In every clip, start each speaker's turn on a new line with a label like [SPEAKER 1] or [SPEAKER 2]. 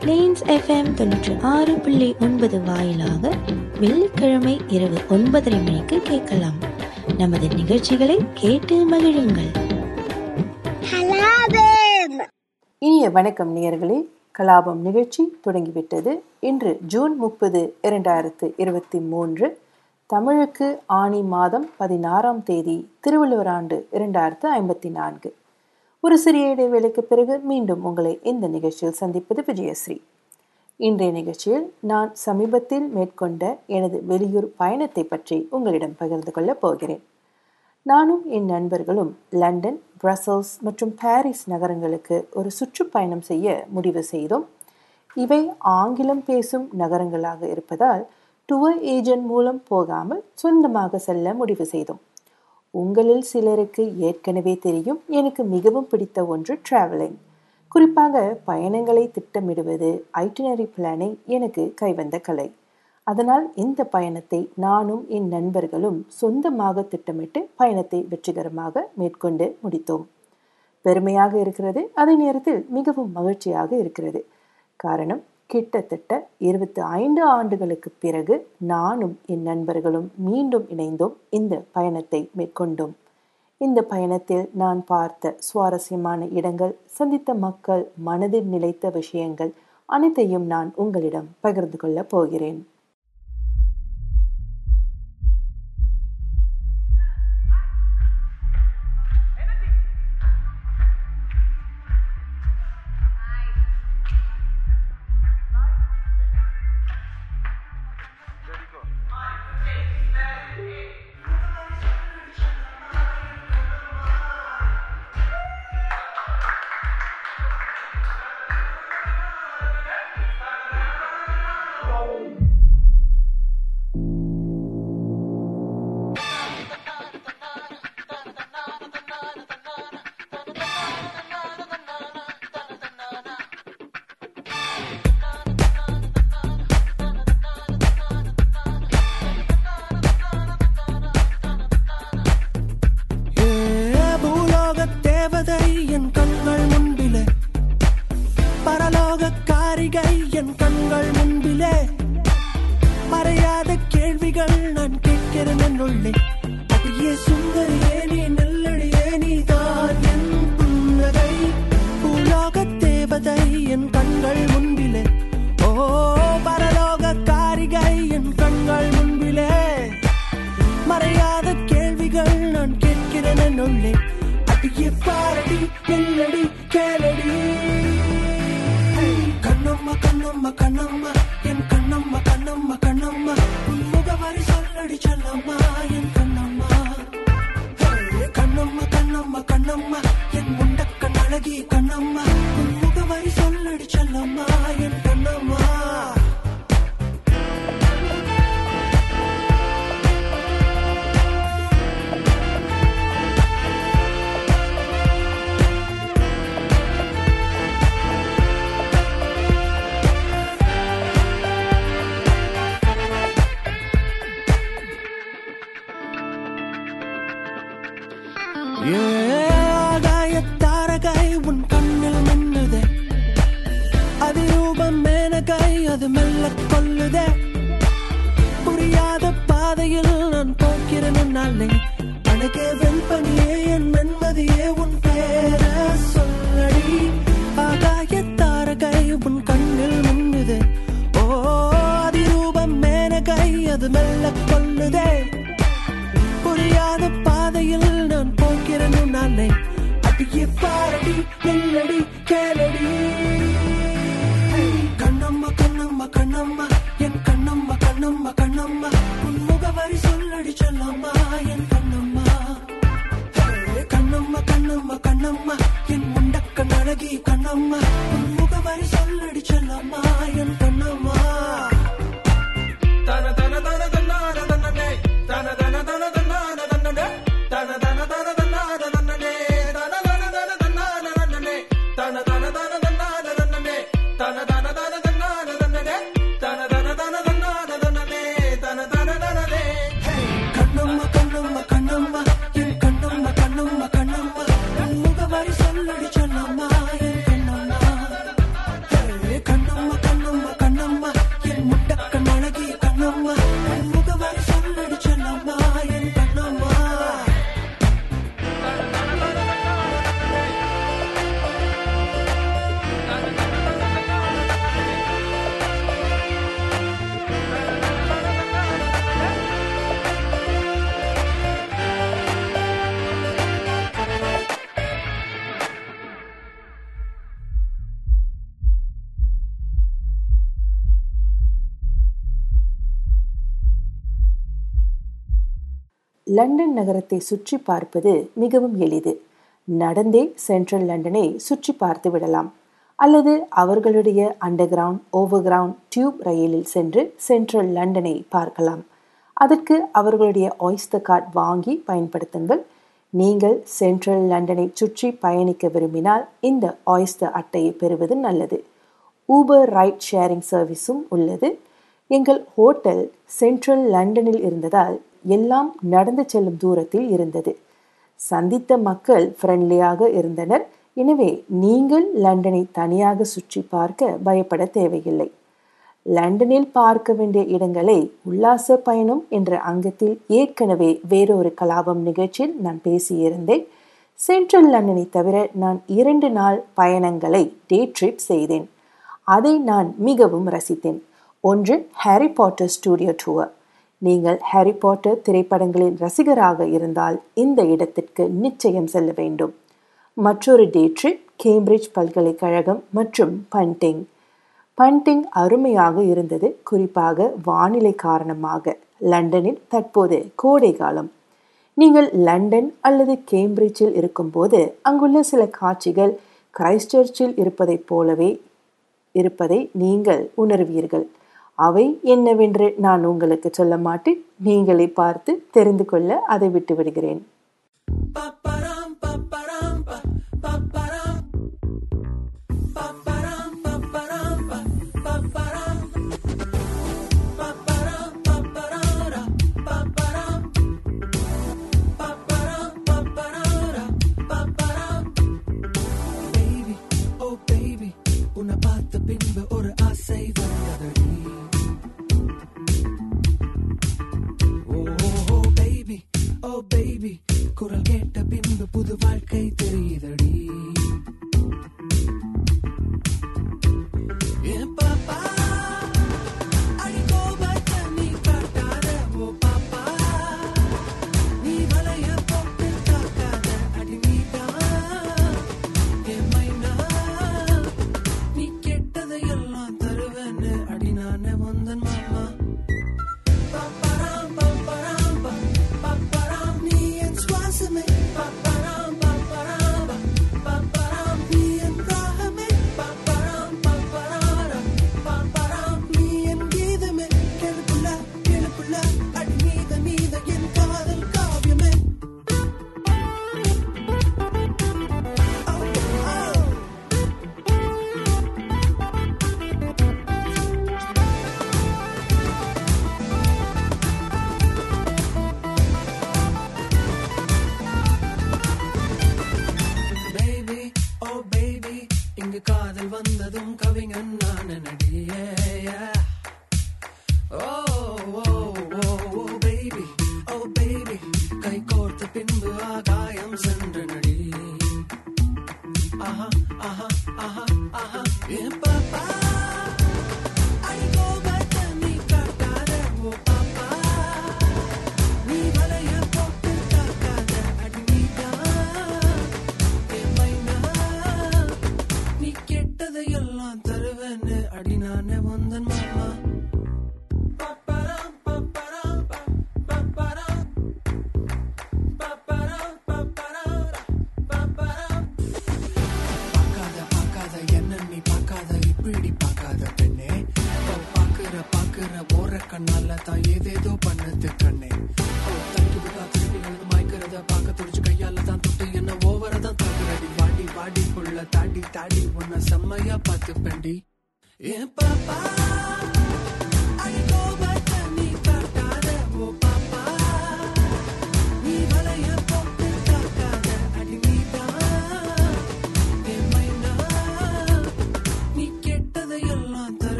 [SPEAKER 1] Planes FM தொண்ணூற்றி ஆறு புள்ளி ஒன்பது வாயிலாக வெள்ளிக்கிழமை இரவு ஒன்பதரை மணிக்கு கேட்கலாம். நமது நிகழ்ச்சிகளை கேட்டு மகிழுங்கள்.
[SPEAKER 2] இனிய வணக்கம் நேயர்களே. கலாபம் நிகழ்ச்சி தொடங்கிவிட்டது. இன்று ஜூன் முப்பது இரண்டாயிரத்து இருபத்தி மூன்று தமிழுக்கு ஆணி மாதம் பதினாறாம் தேதி திருவள்ளுவர் ஆண்டு இரண்டாயிரத்து ஐம்பத்தி நான்கு. ஒரு சிறிய இடைவேளைக்கு பிறகு மீண்டும் உங்களை இந்த நிகழ்ச்சியில் சந்திப்பது விஜயஸ்ரீ. இன்றைய நிகழ்ச்சியில் நான் சமீபத்தில் மேற்கொண்ட எனது வெளியூர் பயணத்தை பற்றி உங்களிடம் பகிர்ந்து கொள்ளப் போகிறேன். நானும் என் நண்பர்களும் லண்டன் பிரசல்ஸ் மற்றும் பாரிஸ் நகரங்களுக்கு ஒரு சுற்றுப்பயணம் செய்ய முடிவு செய்தோம். இவை ஆங்கிலம் பேசும் நகரங்களாக இருப்பதால் டூர் ஏஜென்ட் மூலம் போகாமல் சொந்தமாக செல்ல முடிவு செய்தோம். உங்களில் சிலருக்கு ஏற்கனவே தெரியும் எனக்கு மிகவும் பிடித்த ஒன்று டிராவலிங் குறிப்பாக பயணங்களை திட்டமிடுவது ஐட்டினரி பிளானிங் எனக்கு கைவந்த கலை. அதனால் இந்த பயணத்தை நானும் என் நண்பர்களும் சொந்தமாக திட்டமிட்டு பயணத்தை வெற்றிகரமாக மேற்கொண்டு முடித்தோம். பெருமையாக இருக்கிறது அதே நேரத்தில் மிகவும் மகிழ்ச்சியாக இருக்கிறது. காரணம் கிட்டத்தட்ட இருபத்தி ஐந்து ஆண்டுகளுக்கு பிறகு நானும் என் நண்பர்களும் மீண்டும் இணைந்தோம் இந்த பயணத்தை மேற்கொண்டோம். இந்த பயணத்தில் நான் பார்த்த சுவாரஸ்யமான இடங்கள் சந்தித்த மக்கள் மனதில் நிலைத்த விஷயங்கள் அனைத்தையும் நான் உங்களிடம் பகிர்ந்து கொள்ளப் போகிறேன்.
[SPEAKER 3] kanama நாளை அழகே வெண்பனியே என் மென்மதியே உன் பேர சொல்லடி. ஆகாய தாரகை உன் கண்ணில் மின்னுதே. ஓ அதிரூபம் மேனகை அது மெல்ல கொள்ளுதே புரியாத பாதையில் நான் போகிறேன் நாளை அடியே பாரடி நெல்லடி கேளடி. கண்ணம்மா கண்ணம்மா கண்ணம்மா என் கண்ணம்மா கண்ணம்மா கண்ணம்மா. உன் முகவரி சொல்லடி சொல்லம்மா.
[SPEAKER 2] லண்டன் நகரத்தை சுற்றி பார்ப்பது மிகவும் எளிது. நடந்தே சென்ட்ரல் லண்டனை சுற்றி பார்த்து விடலாம். அல்லது அவர்களுடைய under ground over ground tube ரயிலில் சென்று சென்ட்ரல் லண்டனை பார்க்கலாம். அதற்கு அவர்களுடைய ஆய்ஸ்டர் கார்டு வாங்கி பயன்படுத்துங்கள். நீங்கள் சென்ட்ரல் லண்டனை சுற்றி பயணிக்க விரும்பினால் இந்த ஆய்ஸ்டர் அட்டையை பெறுவது நல்லது. ஊபர் ரைட் ஷேரிங் சர்வீஸும் உள்ளது. எங்கள் ஹோட்டல் சென்ட்ரல் லண்டனில் இருந்ததால் எல்லாம் நடந்து செல்லும் தூரத்தில் இருந்தது. சந்தித்த மக்கள் ஃப்ரெண்ட்லியாக இருந்தனர். எனவே நீங்கள் லண்டனை தனியாக சுற்றி பார்க்க பயப்பட தேவையில்லை. லண்டனில் பார்க்க வேண்டிய இடங்களை உல்லாச பயணம் என்ற அங்கத்தில் ஏற்கனவே வேறொரு கலாபம் நிகழ்ச்சியில் நான் பேசியிருந்தேன். சென்ட்ரல் லண்டனை தவிர நான் இரண்டு நாள் பயணங்களை டே ட்ரிப் செய்தேன். அதை நான் மிகவும் ரசித்தேன். ஒன்று ஹாரி பாட்டர் ஸ்டூடியோ டூர் நீங்கள் ஹாரி பாட்டர் திரைப்படங்களின் ரசிகராக இருந்தால் இந்த இடத்திற்கு நிச்சயம் செல்ல வேண்டும். மற்றொரு டே ட்ரிப் கேம்பிரிட்ஜ் பல்கலைக்கழகம் மற்றும் பண்டிங் பண்டிங் அருமையாக இருந்தது குறிப்பாக வானிலை காரணமாக. லண்டனில் தற்போது கோடை காலம். நீங்கள் லண்டன் அல்லது கேம்பிரிட்ஜில் இருக்கும்போது அங்குள்ள சில காட்சிகள் கிரைஸ்டர்ச்சில் இருப்பதைப் போலவே இருப்பதை நீங்கள் உணர்வீர்கள். அவை என்னவென்று நான் உங்களுக்கு சொல்ல மாட்டேன் நீங்களே பார்த்து தெரிந்து கொள்ள அதை விட்டு விடுகிறேன்
[SPEAKER 3] Paparam, paparam, pa, paparam. Paparam, குரல் கேட்ட பின்பு புது வாழ்க்கை தெரியுதடி.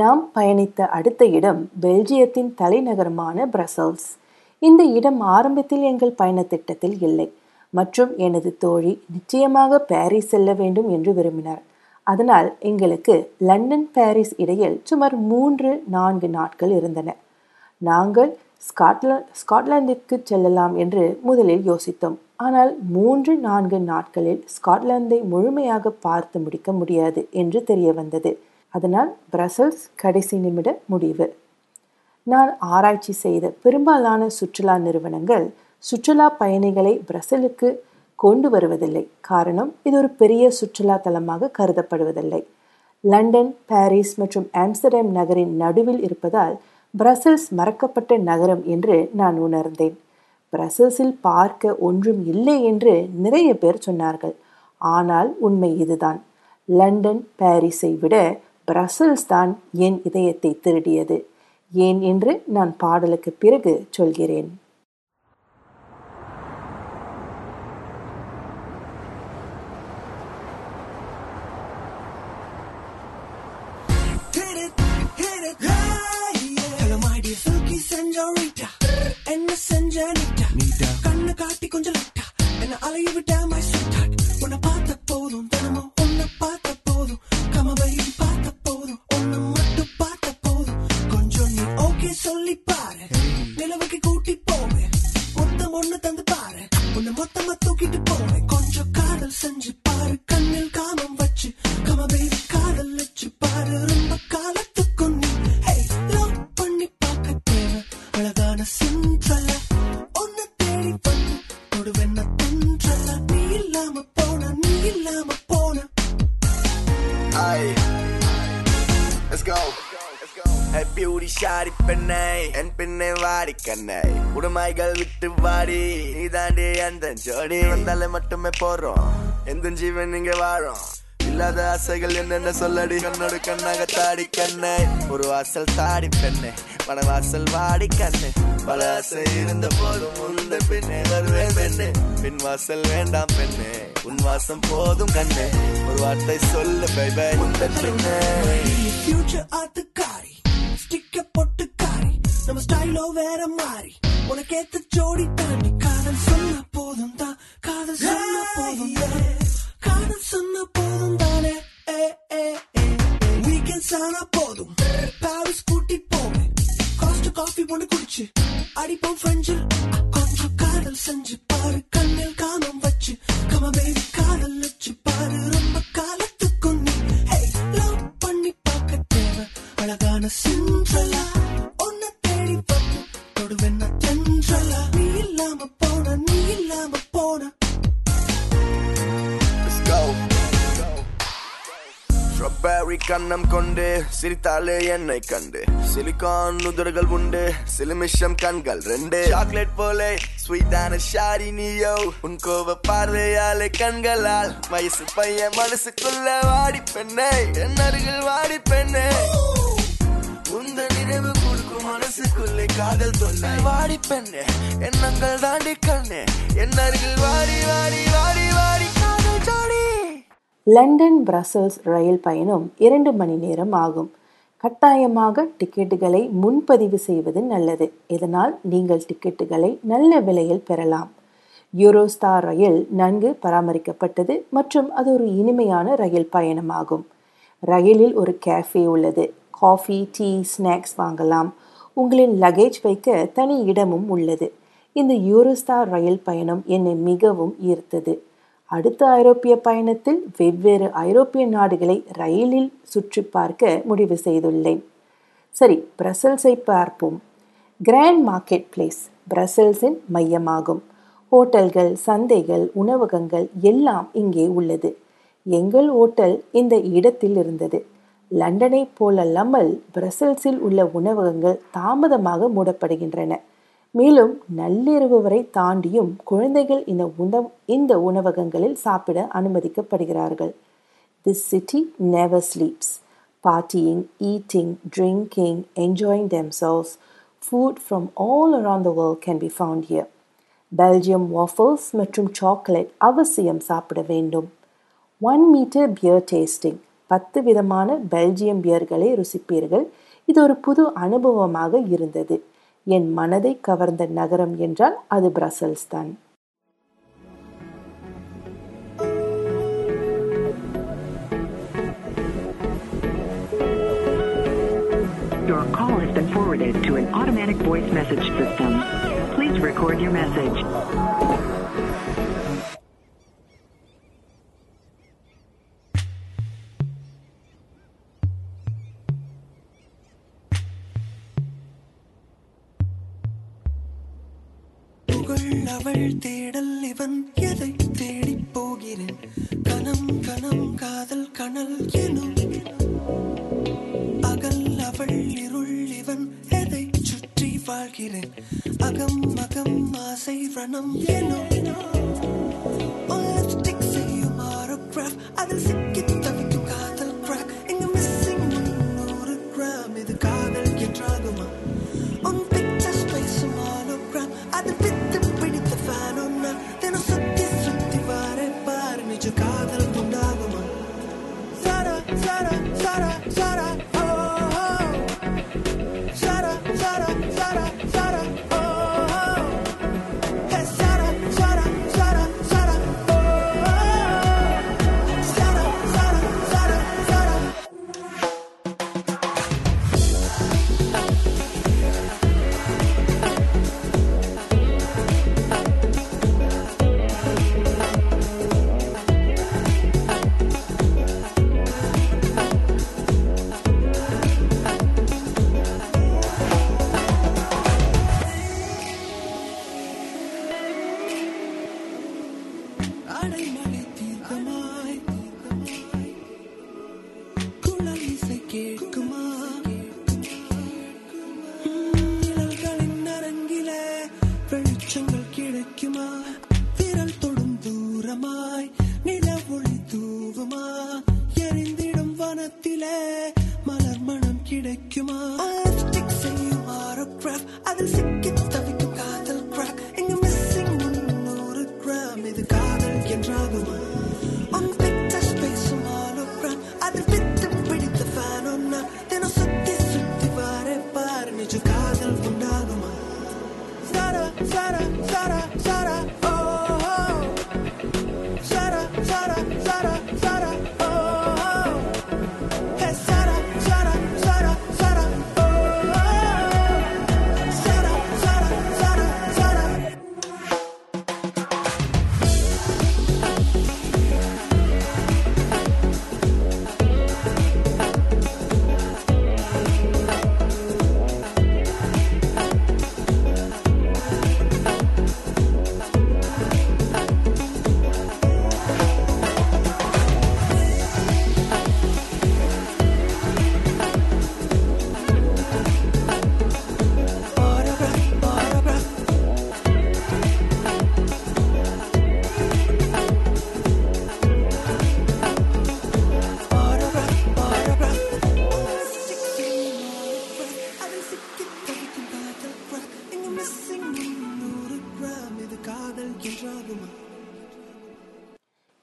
[SPEAKER 2] நாம் பயணித்த அடுத்த இடம் பெல்ஜியத்தின் தலைநகரமான பிரசல்ஸ். இந்த இடம் ஆரம்பத்தில் எங்கள் பயண திட்டத்தில் இல்லை. மற்றும் எனது தோழி நிச்சயமாக பாரிஸ் செல்ல வேண்டும் என்று விரும்பினார். அதனால் எங்களுக்கு லண்டன் பாரிஸ் இடையில் சுமார் மூன்று நான்கு நாட்கள் இருந்தன. நாங்கள் ஸ்காட்லா ஸ்காட்லாந்திற்கு செல்லலாம் என்று முதலில் யோசித்தோம். ஆனால் மூன்று நான்கு நாட்களில் ஸ்காட்லாந்தை முழுமையாக பார்த்து முடிக்க முடியாது என்று தெரிய வந்தது. அதனால் பிரசல்ஸ் கடைசி நிமிட முடிவு. நான் ஆராய்ச்சி செய்த பெரும்பாலான சுற்றுலா நிறுவனங்கள் சுற்றுலா பயணிகளை பிரசலுக்கு கொண்டு வருவதில்லை. காரணம் இது ஒரு பெரிய சுற்றுலா தலமாக கருதப்படுவதில்லை. லண்டன் பாரிஸ் மற்றும் ஆம்ஸ்டர்டாம் நகரின் நடுவில் இருப்பதால் பிரசல்ஸ் மறக்கப்பட்ட நகரம் என்று நான் உணர்ந்தேன். பிரசல்ஸில் பார்க்க ஒன்றும் இல்லை என்று நிறைய பேர் சொன்னார்கள். ஆனால் உண்மை இதுதான். லண்டன் பாரிஸை விட பிரசல்ஸ் தான் என் இதயத்தை திருடியது ஏன் என்று நான் பாடலுக்கு பிறகு சொல்கிறேன்
[SPEAKER 3] என்ன செஞ்ச நீட்டா கண்ணு காட்டி கொஞ்சம் லைட்டா என்ன அலைய விட்ட மை ஸ்வீட் உன்னை பார்த்த போதும் தினமும் உன்னை பார்த்த
[SPEAKER 4] ஜோடி வந்தாலே மட்டுமே போறோம். எந்த ஜீவன் இங்க வாழும். இல்லாத ஆசைகள் என்னென்ன சொல்லடி? கண்ணோடு கண்ணாக தாடி கண்ணே. ஒரு வாசல் தாடி பெண்ணை. மனவாசல் வாடி கண்ணு. பல ஆசை இருந்த போதும் உந்த பெண்ணே வருவேன் பெண்ணே. பின் வாசல் வேண்டாம் பெண்ணே. உன் வாசம் போதும் கண்ணே. ஒரு வார்த்தை சொல்லு பை உந்த பெண்ணே
[SPEAKER 3] ஃபியூச்சர் ஆத்துக்காரி. ஸ்டிக்க பொட்டுக்காரி. நம்ம ஸ்டைலோ வேற மாறி. உனக்கேத்த ஜோடி தாண்டி காதல் சொன்ன காதல் சொன்ன போதும் தான். காதல் சொன்ன போதும் தானே. வீக்கெண்ட்ஸ் ஆனா போதும். பாரிஸ் கூட்டி போவேன். காஸ்ட் காஃபி ஒன்று குடிச்சு. அடிப்போம் ஃப்ரெஞ்சில் கொஞ்சம் காதல் செஞ்சு பாரு. கண்ணில் காமம் வச்சு. கம பேபி காதல் வச்சு பாரு. ரொம்ப காலத்துக்கும் நீ hey, love பண்ணி பார்க்க தேவை. அழகான சின்றலா
[SPEAKER 4] பேரி கண்ணம் கொண்டு சிரித்தாலே என்னை கண்டு சிலிகான் உதடுகள் உண்டு சிலுமிஷம் கண்கள் ரெண்டு சாக்லேட் போலே ஸ்வீட்டான ஷாரி நீயோ உன் கோவ பார்வையாலே கண்களால் வயசு பையன் மனசுக்குள்ள வாடி பெண்ணே என் அருகில் வாடி பெண்ணே உந்த நினைவு கொடுக்கும் மனசுக்குள்ளே காதல் தொல்லை வாடி பெண்ணே எண்ணங்கள் தாண்டி கண்ணே என் அருகில் வாடி வாடி வாடி வாடி
[SPEAKER 2] லண்டன் பிரசல்ஸ் ரயில் பயணம் இரண்டு மணி நேரம் ஆகும். கட்டாயமாக டிக்கெட்டுகளை முன்பதிவு செய்வது நல்லது. இதனால் நீங்கள் டிக்கெட்டுகளை நல்ல விலையில் பெறலாம். யூரோஸ்டார் ரயில் நன்கு பராமரிக்கப்பட்டது மற்றும் அது ஒரு இனிமையான ரயில் பயணமாகும். ரயிலில் ஒரு கேஃபே உள்ளது. காஃபி டீ ஸ்நாக்ஸ் வாங்கலாம். உங்களின் லக்கேஜ் வைக்க தனி இடமும் உள்ளது. இந்த யூரோஸ்டார் ரயில் பயணம் என்னை மிகவும் ஈர்த்தது. அடுத்த ஐரோப்பிய பயணத்தில் வெவ்வேறு ஐரோப்பிய நாடுகளை ரயிலில் சுற்றி பார்க்க முடிவு செய்துள்ளேன். சரி பிரசல்ஸை பார்ப்போம். கிராண்ட் மார்க்கெட் பிளேஸ் பிரசல்ஸின் மையமாகும். ஹோட்டல்கள் சந்தைகள் உணவகங்கள் எல்லாம் இங்கே உள்ளது. எங்கள் ஹோட்டல் இந்த இடத்தில் இருந்தது. லண்டனை போலல்லாமல் பிரசல்ஸில் உள்ள உணவகங்கள் தாமதமாக மூடப்படுகின்றன. மேலும் நள்ளிரவு வரை தாண்டியும் குழந்தைகள் இந்த உணவு இந்த உணவகங்களில் சாப்பிட அனுமதிக்கப்படுகிறார்கள். This city never sleeps partying, eating, drinking, enjoying themselves. Food from all around the world can be found here. Belgium waffles மற்றும் சாக்லேட் அவசியம் சாப்பிட வேண்டும். ஒன் மீட்டர் பியர் டேஸ்டிங் பத்து விதமான பெல்ஜியம் பியர்களை ருசிப்பீர்கள். இது ஒரு புது அனுபவமாக இருந்தது. என் மனதை கவர்ந்த நகரம் என்றால் அது பிரசல்ஸ் தான்
[SPEAKER 5] Your call has been forwarded to an automatic voice message system. Please record your message.
[SPEAKER 3] புகழ் அவள் தேடல் இவன் எதை தேடி போகிறேன்? கணம் கணம் காதல் கணல் எனும் அகல் அவள் இருள் இவன் எதை சுற்றி வாழ்கிறேன்? அகம் அகம் ஆசை ரணம் எனும் உன் செய்யும் அதில் சிக்கித் Come on.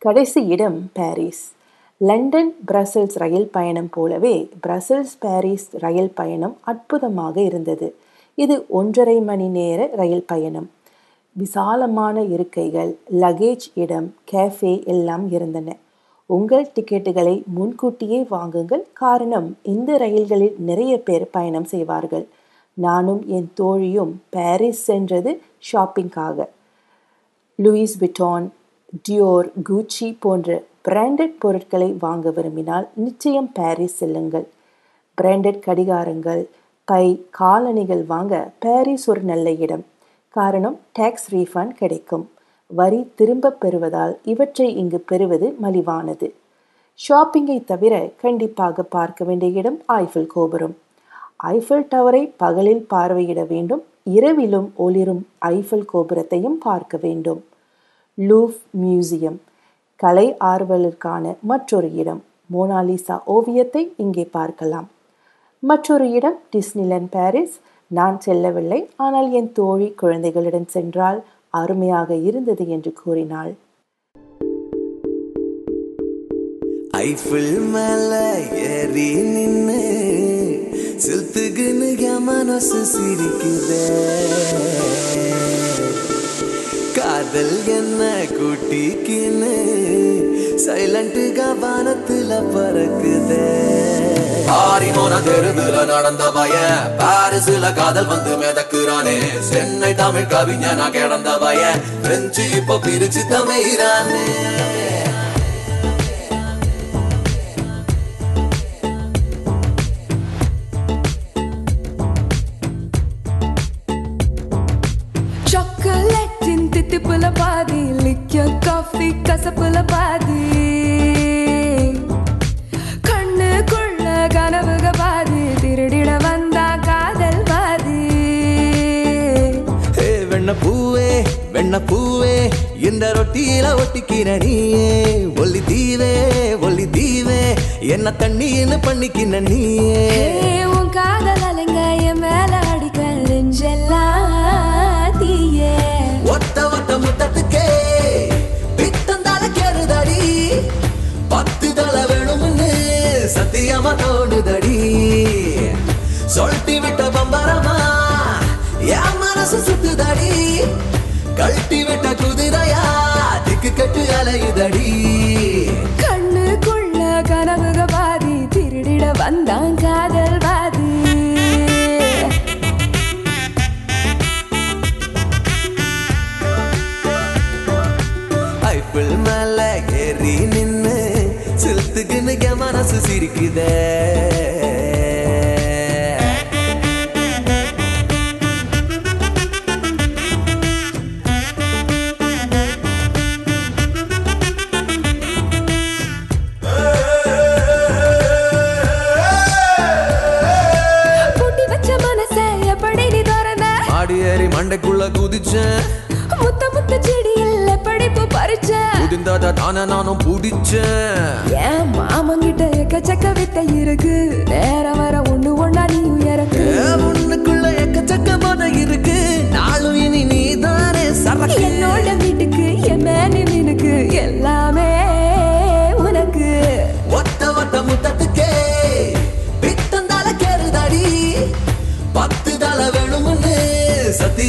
[SPEAKER 2] கடைசி இடம் பாரிஸ். லண்டன் பிரசல்ஸ் ரயில் பயணம் போலவே பிரசல்ஸ் பாரிஸ் ரயில் பயணம் அற்புதமாக இருந்தது. இது ஒன்றரை மணி நேர ரயில் பயணம். விசாலமான இருக்கைகள் லகேஜ் இடம் கேஃபே எல்லாம் இருந்தன. உங்கள் டிக்கெட்டுகளை முன்கூட்டியே வாங்குங்கள். காரணம் இந்த ரயில்களில் நிறைய பேர் பயணம் செய்வார்கள். நானும் என் தோழியும் பாரிஸ் சென்றது ஷாப்பிங்காக லூயிஸ் விட்டான் டியோர் கூச்சி போன்ற பிராண்டட் பொருட்களை வாங்க விரும்பினால் நிச்சயம் பாரிஸ் செல்லுங்கள். பிராண்டட் கடிகாரங்கள் பை காலணிகள் வாங்க பாரிஸ் ஒரு நல்ல இடம். காரணம் டேக்ஸ் ரீஃபண்ட் கிடைக்கும். வரி திரும்பப் பெறுவதால் இவற்றை இங்கு பெறுவது மலிவானது. ஷாப்பிங்கை தவிர கண்டிப்பாக பார்க்க வேண்டிய இடம் ஐஃபில் கோபுரம். ஐஃபில் டவரை பகலில் பார்வையிட வேண்டும் இரவிலும் ஒளிரும் ஐஃபில் கோபுரத்தையும் பார்க்க வேண்டும். லூஃப் மியூசியம். கலை ஆர்வலருக்கான மற்றொரு இடம் மோனாலிசா ஓவியத்தை இங்கே பார்க்கலாம். மற்றொரு இடம் டிஸ்னிலேண்ட் பாரிஸ். நான் செல்லவில்லை ஆனால் என் தோழி குழந்தைகளிடம் சென்றால் அருமையாக இருந்தது என்று கூறினாள்.
[SPEAKER 6] ஐஃபில் மேல ஏறி நின்னு சில்த்துக்குன்னு மனசு சிரிக்குதே. காதல் என்ன கூட்டிக்கின்னு? சைலண்ட்டுக வானத்துல பறக்குதே.
[SPEAKER 7] ஆரிமோன தெருவுல நடந்த பய பாரிஸ்ல காதல் வந்து மிதக்குறானே. சென்னை தமிழ் கவிஞனா கிடந்த பய பிரெஞ்சு இப்ப பிரிச்சு தமிழானே
[SPEAKER 6] நீயே ஒல்லி தீவே ஒல்லி தீவே. என்ன தண்ணின்னு பண்ணிக்கின நீயே.
[SPEAKER 8] உன் காதல் அலைங்க என் மேல அடிக்க நெஞ்செல்லாம் தீயே.
[SPEAKER 6] ஒத்த ஒத்த முத்தத்துக்கே பித்தந்தால கேறுதடி பத்து தலை வேணும்னு சத்தியமா தோணுதடி சொல்லிட்டு விட்ட பம்பரமா என் மனசு சுத்துதடி. கழட்டி விட்ட கட்டு அலையுதடி
[SPEAKER 8] கண்ணுக்குள்ள கனவுக பாதி திருடிட வந்தான் காதல் பாதி.
[SPEAKER 6] ஐபிள் மேல ஏறி நின்னு சிலுத்துக்குன்னு மனசு சிரிக்குதே.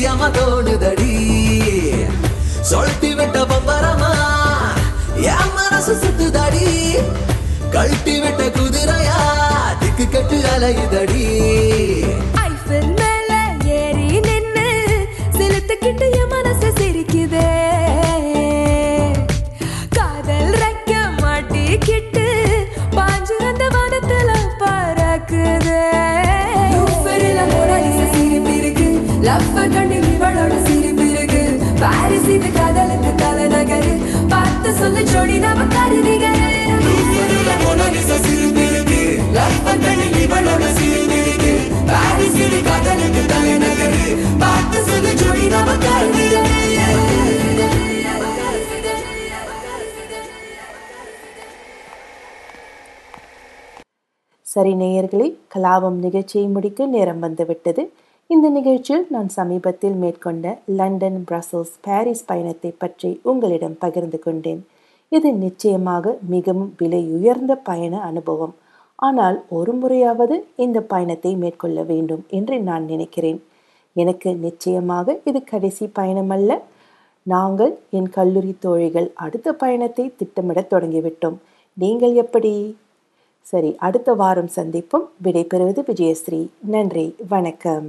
[SPEAKER 6] சத்தியமா தோணுதடி சொல்லிட்டு விட்ட பம்பரமா என் மனசு சுத்துதடி. கழட்டி விட்ட குதிரையா திக்கு கட்டு
[SPEAKER 8] ஜோடி நம மோனாலிசா இவளோட காதலுக்கு தலைநகரு பார்த்து சொல்லு ஜோடி நம
[SPEAKER 2] சரி நேயர்களே கலாபம் நிகழ்ச்சியை முடிக்க நேரம் வந்துவிட்டது. இந்த நிகழ்ச்சியில் நான் சமீபத்தில் மேற்கொண்ட லண்டன் பிரசல்ஸ் பாரிஸ் பயணத்தை பற்றி உங்களிடம் பகிர்ந்து கொண்டேன். இது நிச்சயமாக மிகவும் விலை உயர்ந்த பயண அனுபவம். ஆனால் ஒரு முறையாவது இந்த பயணத்தை மேற்கொள்ள வேண்டும் என்று நான் நினைக்கிறேன். எனக்கு நிச்சயமாக இது கடைசி பயணமல்ல. நாங்கள் என் கல்லூரி தோழிகள் அடுத்த பயணத்தை திட்டமிடத் தொடங்கிவிட்டோம். நீங்கள் எப்படி? சரி அடுத்த வாரம் சந்திப்போம் விடைபெறுவது விஜயஸ்ரீ. நன்றி வணக்கம்.